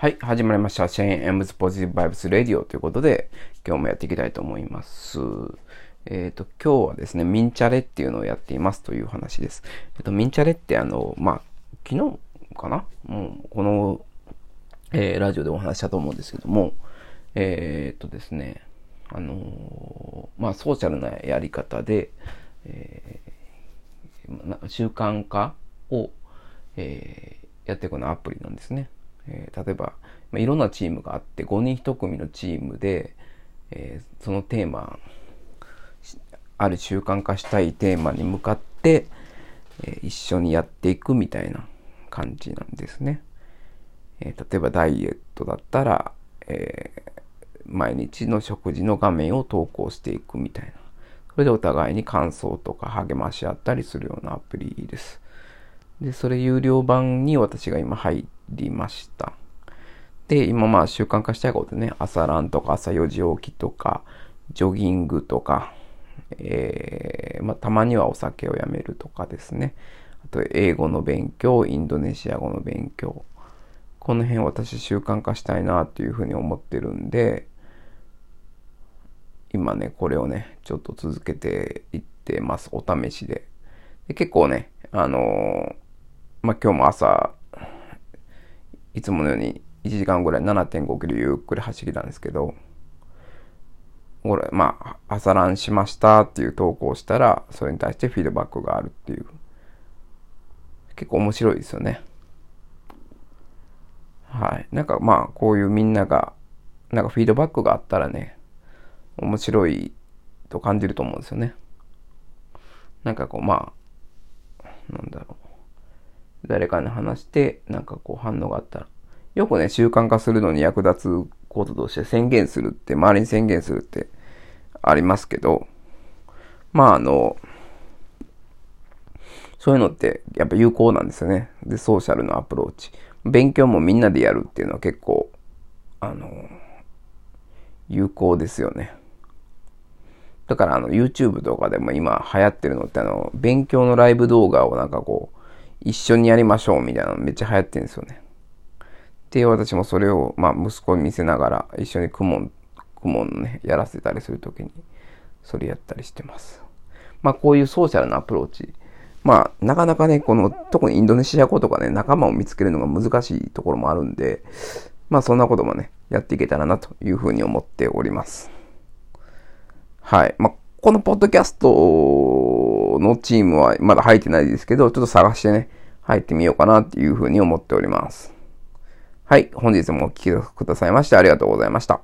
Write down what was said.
はい、始まりました。シェーン・エムズ・ポジティブ・バイブス・レディオということで、今日もやっていきたいと思います。えっ、ー、と、今日はですね、ミンチャレっていうのをやっていますという話です。えっ、ー、と、ミンチャレってあの、まあ、昨日かな？もう、この、えー、ラジオでお話したと思うんですけども、えっ、とですね、あのまあ、ソーシャルなやり方で、え習慣化を、えやっていくようなアプリなんですね。えー、例えば、まあ、いろんなチームがあって5人1組のチームで、えー、そのテーマある習慣化したいテーマに向かって、えー、一緒にやっていくみたいな感じなんですね。え例えばダイエットだったら、え毎日の食事の画面を投稿していくみたいな。それでお互いに感想とか励まし合ったりするようなアプリです。で、それ有料版に私が今入っりました。で、今まあ習慣化したいことね、朝ランとか朝4時起きとか、ジョギングとか、えー、まあたまにはお酒をやめるとかですね。あと英語の勉強、インドネシア語の勉強。この辺私習慣化したいなっていうふうに思ってるんで、今ね、これをね、ちょっと続けていってます。お試しで。で結構ね、あのー、まあ、今日も朝、いつものように1時間ぐらい7.5キロゆっくり走りたんですけど、これ、まあ、朝ランしましたっていう投稿をしたら、それに対してフィードバックがあるっていう。結構面白いですよね。はい。なんかまあ、こういうみんなが、なんかフィードバックがあったらね、面白いと感じると思うんですよね。なんかこう、まあ、なんだろう。誰かに話して、なんかこう反応があったら。よくね、習慣化するのに役立つこととして宣言するって、周りに宣言するってありますけど、まああの、そういうのってやっぱ有効なんですよね。で、ソーシャルのアプローチ。勉強もみんなでやるっていうのは結構、あの、有効ですよね。だからあの YouTube とかでも今流行ってるのってあの、勉強のライブ動画をなんかこう、一緒にやりましょうみたいなのめっちゃ流行ってるんですよね。で、私もそれを、まあ、息子に見せながら、一緒にクモン、クモンね、やらせたりするときに、それやったりしてます。まあ、こういうソーシャルなアプローチ。まあ、なかなかね、この、特にインドネシア語とかね、仲間を見つけるのが難しいところもあるんで、まあ、そんなこともね、やっていけたらなというふうに思っております。はい。まあ、このポッドキャストのチームはまだ入ってないですけど、ちょっと探してね、入ってみようかなっていうふうに思っております。はい。本日もお聴きくださいましてありがとうございました。